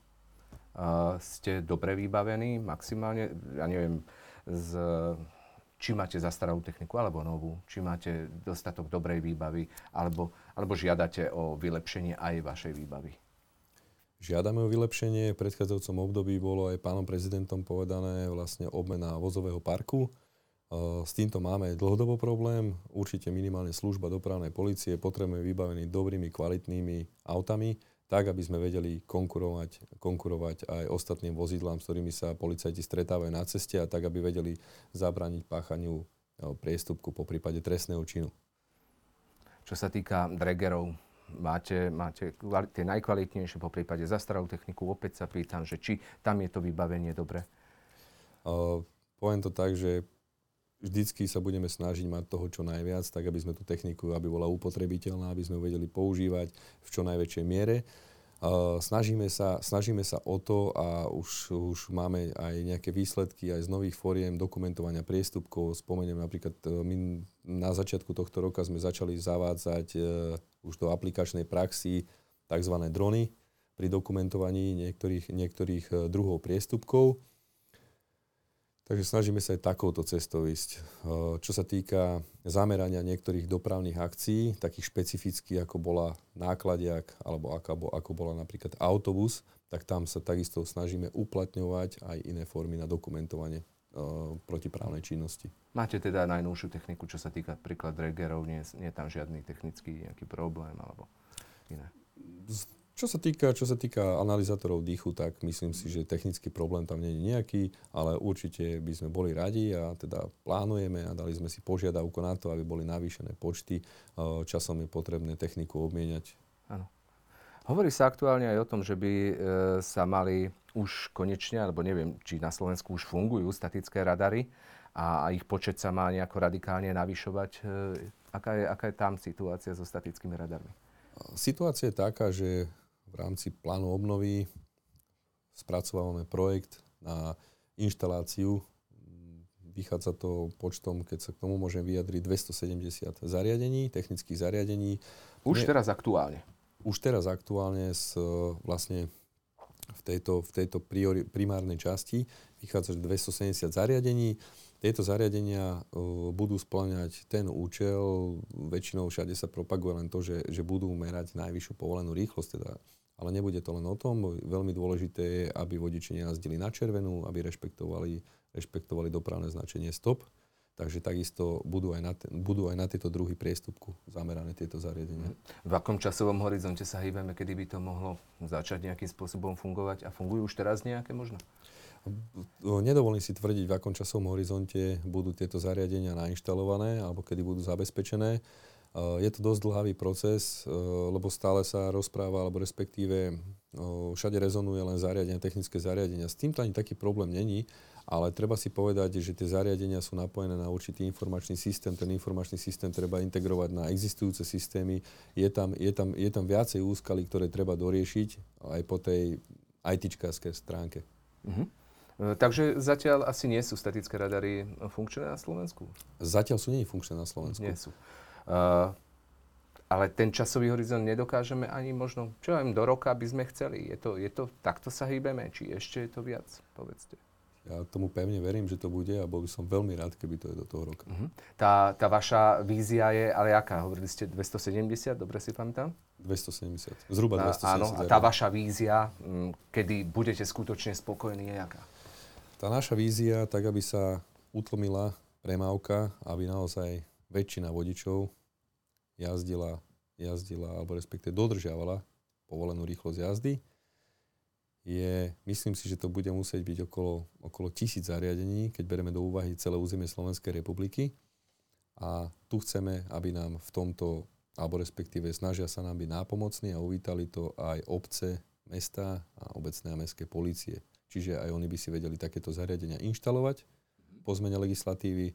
Uh, ste dobre vybavení maximálne, ja neviem, z, či máte zastaralú techniku alebo novú, či máte dostatok dobrej výbavy, alebo, alebo žiadate o vylepšenie aj vašej výbavy. Žiadame o vylepšenie. V predchádzajúcom období bolo aj pánom prezidentom povedané vlastne obmena vozového parku. S týmto máme dlhodobo problém. Určite minimálne služba dopravnej policie potrebujeme vybavený dobrými, kvalitnými autami, tak, aby sme vedeli konkurovať, konkurovať aj ostatným vozidlám, s ktorými sa policajti stretávajú na ceste a tak, aby vedeli zabrániť páchaniu priestupku po prípade trestného činu. Čo sa týka dregerov, máte, máte tie najkvalitnejšie, po prípade zastaralú techniku, opäť sa pýtam, že či tam je to vybavenie dobre? Uh, poviem to tak, že vždycky sa budeme snažiť mať toho čo najviac, tak aby sme tú techniku, aby bola upotrebiteľná, aby sme ju vedeli používať v čo najväčšej miere. Uh, snažíme, sa, snažíme sa o to a už, už máme aj nejaké výsledky aj z nových fóriem dokumentovania priestupkov. Spomeniem napríklad, uh, my na začiatku tohto roka sme začali zavádzať uh, už do aplikačnej praxi tzv. drony pri dokumentovaní niektorých, niektorých druhov priestupkov. Takže snažíme sa aj takouto cestou ísť. Čo sa týka zamerania niektorých dopravných akcií, takých špecifických, ako bola nákladiak, alebo ako, ako bola napríklad autobus, tak tam sa takisto snažíme uplatňovať aj iné formy na dokumentovanie protiprávnej činnosti. Máte teda najnovšiu techniku, čo sa týka príklad regerov, nie, nie je tam žiadny technický nejaký problém alebo iné? Čo sa týka, čo sa týka analizátorov dýchu, tak myslím si, že technický problém tam nie je nejaký, ale určite by sme boli radi a teda plánujeme a dali sme si požiadavku na to, aby boli navýšené počty. Časom je potrebné techniku obmieniať. Áno. Hovorí sa aktuálne aj o tom, že by e, sa mali už konečne, alebo neviem, či na Slovensku už fungujú statické radary a ich počet sa má nejako radikálne navyšovať. E, aká je, aká je tam situácia so statickými radarmi? Situácia je taká, že v rámci plánu obnovy spracovávame projekt na inštaláciu. Vychádza to počtom, keď sa k tomu môžem vyjadriť, 270 zariadení, technických zariadení. Už teraz aktuálne? Už teraz aktuálne s, vlastne v tejto, v tejto priori, primárnej časti vychádza 270 zariadení. Tieto zariadenia uh, budú splňať ten účel, väčšinou všade sa propaguje len to, že, že budú merať najvyššiu povolenú rýchlosť, teda ale nebude to len o tom. Veľmi dôležité je, aby vodiči nejazdili na červenú, aby rešpektovali, rešpektovali dopravné značenie stop. Takže takisto budú aj, na te, budú aj na tieto druhy priestupku zamerané tieto zariadenia. V akom časovom horizonte sa hýbeme, kedy by to mohlo začať nejakým spôsobom fungovať? A fungujú už teraz nejaké možno? Nedovolím si tvrdiť, v akom časovom horizonte budú tieto zariadenia nainštalované alebo kedy budú zabezpečené. Eh, je to dosť dlhavý proces, eh, lebo stále sa rozpráva, alebo respektíve eh, všade rezonuje len zariadenia, technické zariadenia. S týmto ani taký problém není, ale treba si povedať, že tie zariadenia sú napojené na určitý informačný systém. Ten informačný systém treba integrovať na existujúce systémy. Je tam, je tam, je tam viacej úskalí, ktoré treba doriešiť aj po tej ITčkárskej stránke. Uh-huh. Takže zatiaľ asi nie sú statické radary funkčné na Slovensku? Zatiaľ sú nie funkčné na Slovensku. Nie sú. Uh, ale ten časový horizont nedokážeme ani možno, čo viem, do roka by sme chceli. Je to, je to, takto sa hýbeme, či ešte je to viac, povedzte. Ja tomu pevne verím, že to bude a bol by som veľmi rád, keby to je do toho roka. Uh-huh. Tá, tá vaša vízia je, ale aká? Hovorili ste 270, dobre si pamätám? 270, zhruba 270. Áno, a tá vaša vízia, m, kedy budete skutočne spokojní, je aká? Tá naša vízia, tak aby sa utlmila premávka, aby naozaj väčšina vodičov jazdila, jazdila alebo respektive dodržiavala povolenú rýchlosť jazdy, je, myslím si, že to bude musieť byť okolo, okolo tisíc zariadení, keď bereme do úvahy celé územie Slovenskej republiky. A tu chceme, aby nám v tomto, alebo respektíve snažia sa nám byť nápomocní a uvítali to aj obce, mesta a obecné a mestské policie. Čiže aj oni by si vedeli takéto zariadenia inštalovať po zmene legislatívy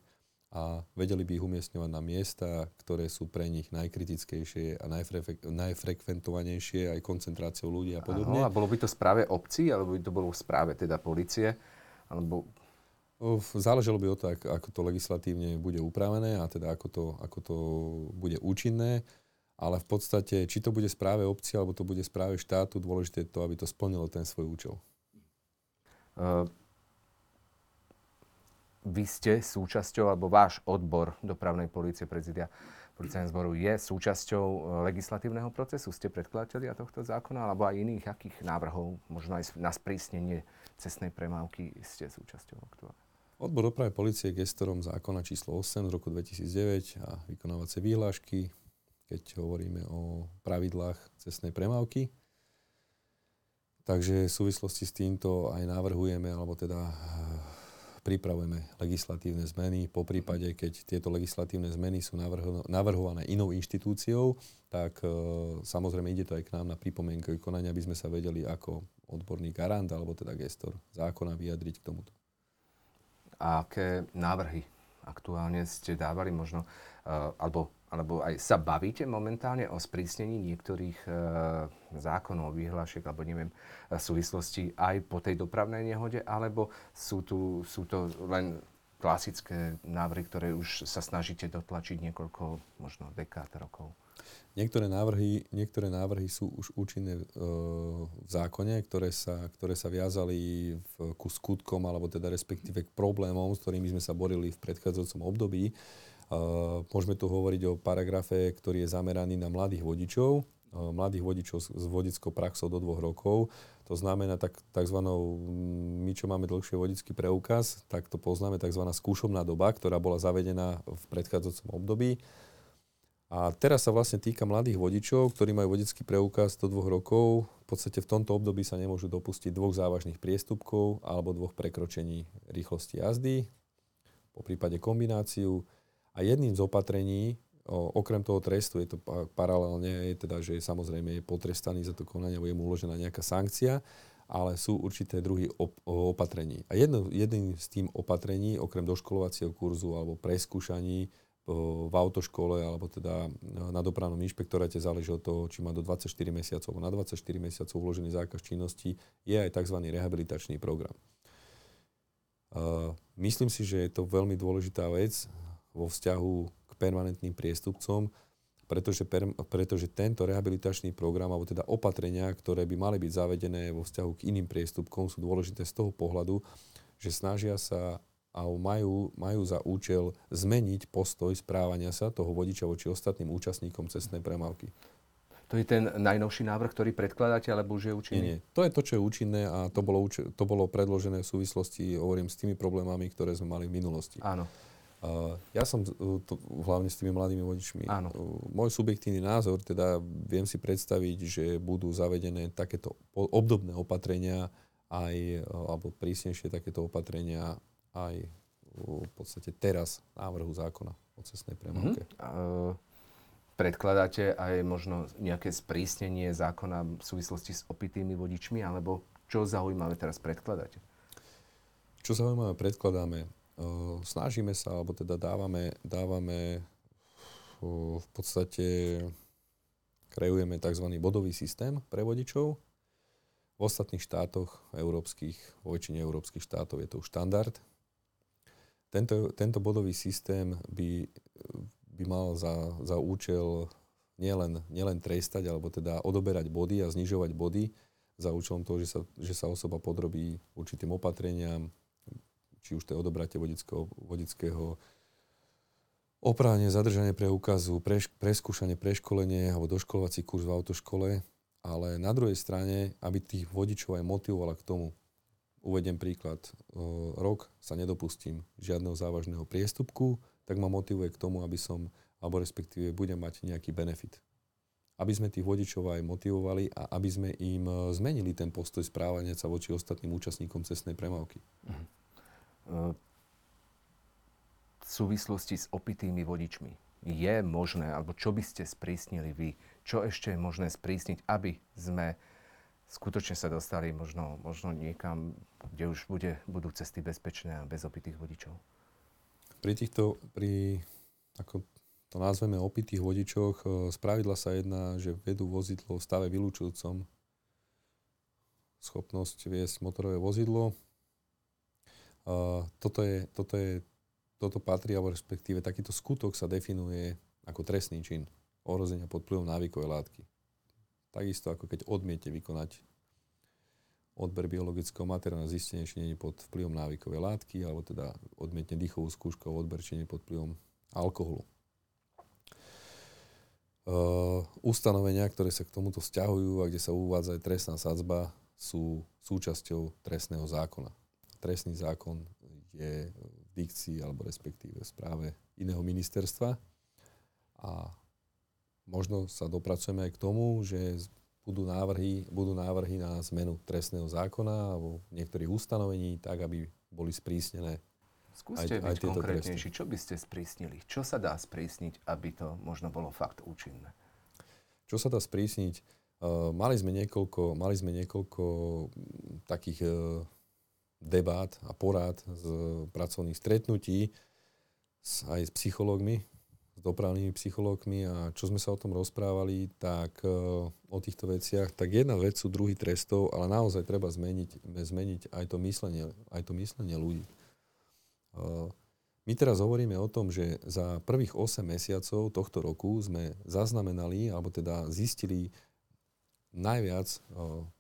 a vedeli by ich umiestňovať na miesta, ktoré sú pre nich najkritickejšie a najfre- najfrekventovanejšie aj koncentráciou ľudí a podobne. Aha, a bolo by to správe obcí, alebo by to bolo v správe teda policie? Alebo... Záležalo by o to, ako to legislatívne bude upravené a teda ako to, ako to bude účinné. Ale v podstate, či to bude správe obci, alebo to bude správe štátu, dôležité je to, aby to splnilo ten svoj účel. Uh vy ste súčasťou, alebo váš odbor dopravnej policie prezidia policajného zboru je súčasťou e, legislatívneho procesu? Ste predkladatelia tohto zákona alebo aj iných akých návrhov, možno aj na sprísnenie cestnej premávky ste súčasťou aktuálne? Odbor dopravnej policie je gestorom zákona číslo 8 z roku 2009 a vykonávacie výhlášky, keď hovoríme o pravidlách cestnej premávky. Takže v súvislosti s týmto aj navrhujeme, alebo teda pripravujeme legislatívne zmeny. Po prípade, keď tieto legislatívne zmeny sú navrhované inou inštitúciou, tak e, samozrejme ide to aj k nám na pripomienkové konania, aby sme sa vedeli ako odborný garant alebo teda gestor zákona vyjadriť k tomuto. A aké návrhy aktuálne ste dávali možno, uh, alebo, alebo aj sa bavíte momentálne o sprísnení niektorých uh, zákonov, vyhlášiek, alebo neviem, v súvislosti aj po tej dopravnej nehode, alebo sú, tu, sú to len klasické návrhy, ktoré už sa snažíte dotlačiť niekoľko, možno dekád rokov? Niektoré návrhy, niektoré návrhy sú už účinné e, v zákone, ktoré sa, ktoré sa viazali v, ku skutkom, alebo teda respektíve k problémom, s ktorými sme sa borili v predchádzajúcom období. Môžeme tu hovoriť o paragrafe, ktorý je zameraný na mladých vodičov, mladých vodičov s vodickou praxou do dvoch rokov. To znamená tak, tzv. my, čo máme dlhšie vodický preukaz, tak to poznáme tzv. skúšobná doba, ktorá bola zavedená v predchádzajúcom období. A teraz sa vlastne týka mladých vodičov, ktorí majú vodický preukaz do dvoch rokov. V podstate v tomto období sa nemôžu dopustiť dvoch závažných priestupkov alebo dvoch prekročení rýchlosti jazdy, po prípade kombináciu. A jedným z opatrení, okrem toho trestu, je to paralelne, je teda, že samozrejme je potrestaný za to konanie, je mu uložená nejaká sankcia, ale sú určité druhy op- opatrení. A jedno, jedným z tým opatrení, okrem doškolovacieho kurzu alebo preskúšaní v autoškole alebo teda na dopravnom inšpektoráte záleží od toho, či má do 24 mesiacov alebo na 24 mesiacov uložený zákaz činnosti, je aj tzv. rehabilitačný program. Myslím si, že je to veľmi dôležitá vec vo vzťahu permanentným priestupcom, pretože, per, pretože tento rehabilitačný program, alebo teda opatrenia, ktoré by mali byť zavedené vo vzťahu k iným priestupkom, sú dôležité z toho pohľadu, že snažia sa a majú, majú za účel zmeniť postoj správania sa toho vodiča voči ostatným účastníkom cestnej premávky. To je ten najnovší návrh, ktorý predkladáte, alebo už je účinný? Nie, nie. To je to, čo je účinné a to bolo, to bolo predložené v súvislosti, hovorím, s tými problémami, ktoré sme mali v minulosti. Áno. Uh, ja som uh, to, hlavne s tými mladými vodičmi. Áno. Uh, môj subjektívny názor, teda viem si predstaviť, že budú zavedené takéto obdobné opatrenia aj, alebo prísnejšie takéto opatrenia aj v podstate teraz návrhu zákona o cestnej premávke. Mm-hmm. predkladáte aj možno nejaké sprísnenie zákona v súvislosti s opitými vodičmi, alebo čo zaujímavé teraz predkladáte? Čo zaujímavé predkladáme? Snažíme sa, alebo teda dávame, dávame v podstate kreujeme tzv. bodový systém pre vodičov. V ostatných štátoch európskych, vo väčšine európskych štátov je to už štandard. Tento, tento bodový systém by, by mal za, za účel nielen, nielen trestať, alebo teda odoberať body a znižovať body za účelom toho, že sa, že sa osoba podrobí určitým opatreniam, či už to je odobratie vodického, vodického oprávne, zadržanie preukazu, preš, preskúšanie, preškolenie alebo doškolovací kurz v autoškole, ale na druhej strane, aby tých vodičov aj motivovala k tomu. Uvediem príklad. Rok sa nedopustím žiadneho závažného priestupku, tak ma motivuje k tomu, aby som, alebo respektíve budem mať nejaký benefit. Aby sme tých vodičov aj motivovali a aby sme im e, zmenili ten postoj správania sa voči ostatným účastníkom cestnej premávky. Uh-huh v súvislosti s opitými vodičmi. Je možné, alebo čo by ste sprísnili vy, čo ešte je možné sprísniť, aby sme skutočne sa dostali možno, možno niekam, kde už bude, budú cesty bezpečné a bez opitých vodičov? Pri týchto, pri, ako to nazveme opitých vodičoch, e, z pravidla sa jedná, že vedú vozidlo v stave vylúčujúcom schopnosť viesť motorové vozidlo, toto, je, toto, je, toto patrí, alebo respektíve takýto skutok sa definuje ako trestný čin ohrozenia pod vplyvom návykovej látky. Takisto ako keď odmiete vykonať odber biologického materiálu na zistenie, či nie je pod vplyvom návykovej látky, alebo teda odmietne dýchovú skúšku odber, či nie pod vplyvom alkoholu. Uh, ustanovenia, ktoré sa k tomuto vzťahujú a kde sa uvádza aj trestná sadzba, sú súčasťou trestného zákona trestný zákon je v dikcii alebo respektíve v správe iného ministerstva a možno sa dopracujeme aj k tomu, že budú návrhy, budú návrhy na zmenu trestného zákona alebo niektorých ustanovení tak, aby boli sprísnené Skúste aj, byť aj konkrétnejší. Čo by ste sprísnili? Čo sa dá sprísniť, aby to možno bolo fakt účinné? Čo sa dá sprísniť? Uh, mali sme niekoľko, mali sme niekoľko takých uh, debát a porád z pracovných stretnutí s, aj s psychológmi, s dopravnými psychológmi a čo sme sa o tom rozprávali, tak e, o týchto veciach, tak jedna vec sú druhý trestov, ale naozaj treba zmeniť, zmeniť aj, to myslenie, aj to myslenie ľudí. E, my teraz hovoríme o tom, že za prvých 8 mesiacov tohto roku sme zaznamenali, alebo teda zistili najviac e,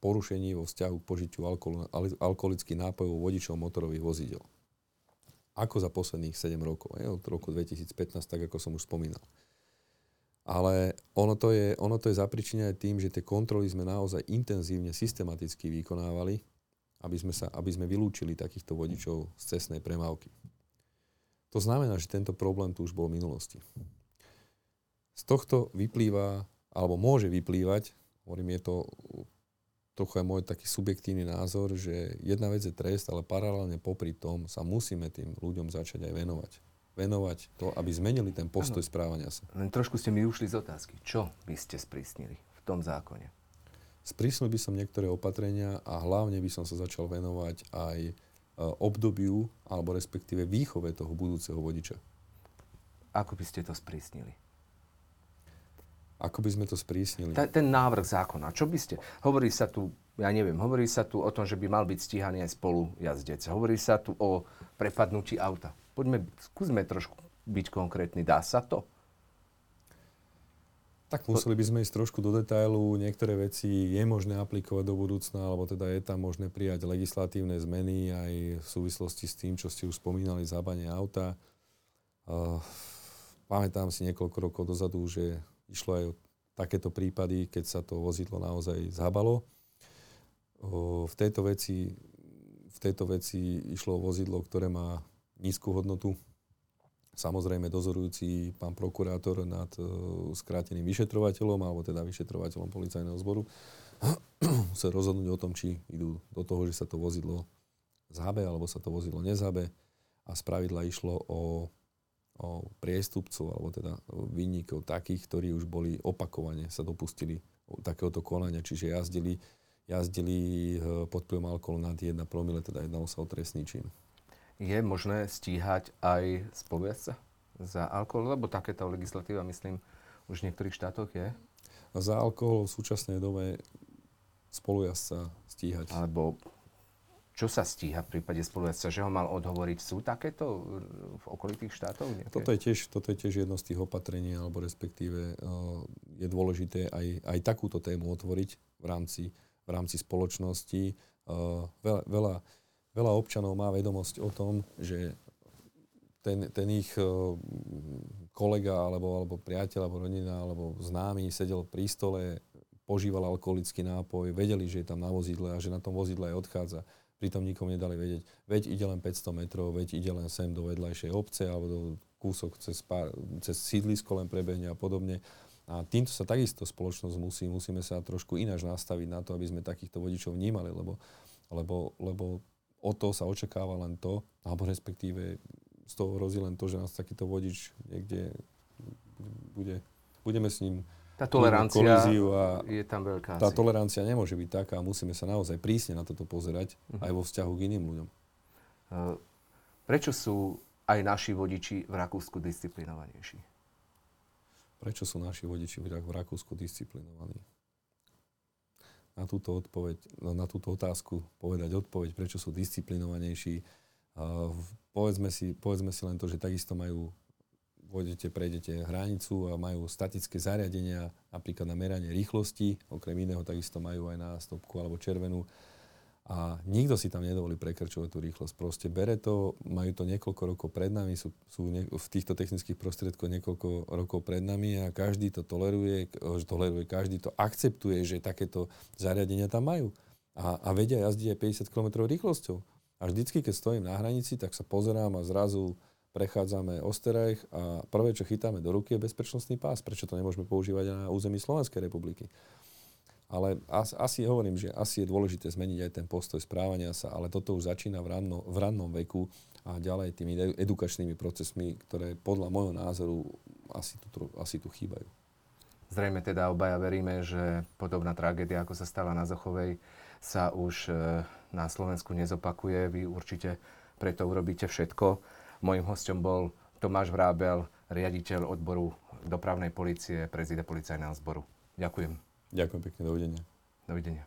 porušení vo vzťahu k požitiu alkohol, alkoholických nápojov vodičov motorových vozidel. Ako za posledných 7 rokov, je, od roku 2015, tak ako som už spomínal. Ale ono to je, ono to je zapričinené tým, že tie kontroly sme naozaj intenzívne, systematicky vykonávali, aby sme, sa, aby sme vylúčili takýchto vodičov z cestnej premávky. To znamená, že tento problém tu už bol v minulosti. Z tohto vyplýva, alebo môže vyplývať, hovorím, je to trochu aj môj taký subjektívny názor, že jedna vec je trest, ale paralelne popri tom sa musíme tým ľuďom začať aj venovať. Venovať to, aby zmenili ten postoj ano. správania sa. Len trošku ste mi ušli z otázky. Čo by ste sprísnili v tom zákone? Sprísnil by som niektoré opatrenia a hlavne by som sa začal venovať aj e, obdobiu alebo respektíve výchove toho budúceho vodiča. Ako by ste to sprísnili? Ako by sme to sprísnili? Ten, ten návrh zákona, čo by ste... Hovorí sa tu, ja neviem, hovorí sa tu o tom, že by mal byť stíhaný aj spolu jazdec. Hovorí sa tu o prepadnutí auta. Poďme, skúsme trošku byť konkrétny. Dá sa to? Tak museli by sme ísť trošku do detailu. Niektoré veci je možné aplikovať do budúcna, alebo teda je tam možné prijať legislatívne zmeny aj v súvislosti s tým, čo ste už spomínali, zábanie auta. Uh, pamätám si niekoľko rokov dozadu, že Išlo aj o takéto prípady, keď sa to vozidlo naozaj zhabalo. V tejto veci, v tejto veci išlo o vozidlo, ktoré má nízku hodnotu. Samozrejme dozorujúci pán prokurátor nad skráteným vyšetrovateľom, alebo teda vyšetrovateľom policajného zboru, musel rozhodnúť o tom, či idú do toho, že sa to vozidlo zhabe, alebo sa to vozidlo nezhabe. A spravidla išlo o o priestupcov, alebo teda vinníkov takých, ktorí už boli opakovane sa dopustili takéhoto konania, čiže jazdili, jazdili eh, pod vplyvom alkoholu nad 1 promile, teda jednalo sa o trestný čin. Je možné stíhať aj spolujazdca za alkohol, lebo takéto legislatíva, myslím, už v niektorých štátoch je? Za alkohol v súčasnej dobe spolujazdca stíhať. Alebo čo sa stíha v prípade spolujazca, že ho mal odhovoriť? Sú takéto v okolitých štátoch? Toto je, tiež, toto je tiež jedno z tých opatrení, alebo respektíve uh, je dôležité aj, aj takúto tému otvoriť v rámci, v rámci spoločnosti. Uh, veľa, veľa, veľa občanov má vedomosť o tom, že ten, ten ich kolega, alebo, alebo priateľ, alebo rodina, alebo známy sedel pri stole, požíval alkoholický nápoj, vedeli, že je tam na vozidle a že na tom vozidle aj odchádza pritom nikomu nedali vedieť, veď ide len 500 metrov, veď ide len sem do vedľajšej obce alebo do kúsok cez, pár, cez sídlisko len prebehne a podobne. A týmto sa takisto spoločnosť musí, musíme sa trošku ináč nastaviť na to, aby sme takýchto vodičov vnímali, lebo, lebo, lebo o to sa očakáva len to, alebo respektíve z toho hrozí len to, že nás takýto vodič niekde bude, budeme s ním tá tolerancia a je tam veľká. Tá asi. tolerancia nemôže byť taká a musíme sa naozaj prísne na toto pozerať uh-huh. aj vo vzťahu k iným ľuďom. Uh, prečo sú aj naši vodiči v Rakúsku disciplinovanejší? Prečo sú naši vodiči v Rakúsku disciplinovaní? Na túto, odpoveď, na túto otázku povedať odpoveď, prečo sú disciplinovanejší. Uh, povedzme, si, povedzme si len to, že takisto majú pôjdete, prejdete hranicu a majú statické zariadenia, napríklad na meranie rýchlosti, okrem iného takisto majú aj na stopku alebo červenú. A nikto si tam nedovolí prekračovať tú rýchlosť. Proste bere to, majú to niekoľko rokov pred nami, sú, sú ne, v týchto technických prostriedkoch niekoľko rokov pred nami a každý to toleruje, toleruje, každý to akceptuje, že takéto zariadenia tam majú. A, a vedia jazdiť aj 50 km rýchlosťou. A vždycky, keď stojím na hranici, tak sa pozerám a zrazu prechádzame Osterajch a prvé, čo chytáme do ruky, je bezpečnostný pás. Prečo to nemôžeme používať na území Slovenskej republiky? Ale asi, asi hovorím, že asi je dôležité zmeniť aj ten postoj správania sa, ale toto už začína v, ranno, v rannom veku a ďalej tými edukačnými procesmi, ktoré podľa môjho názoru asi tu, asi tu chýbajú. Zrejme teda obaja veríme, že podobná tragédia, ako sa stala na Zochovej, sa už na Slovensku nezopakuje. Vy určite preto urobíte všetko. Mojím hostom bol Tomáš Vrábel, riaditeľ odboru dopravnej policie, prezide policajného zboru. Ďakujem. Ďakujem pekne, dovidenia. Dovidenia.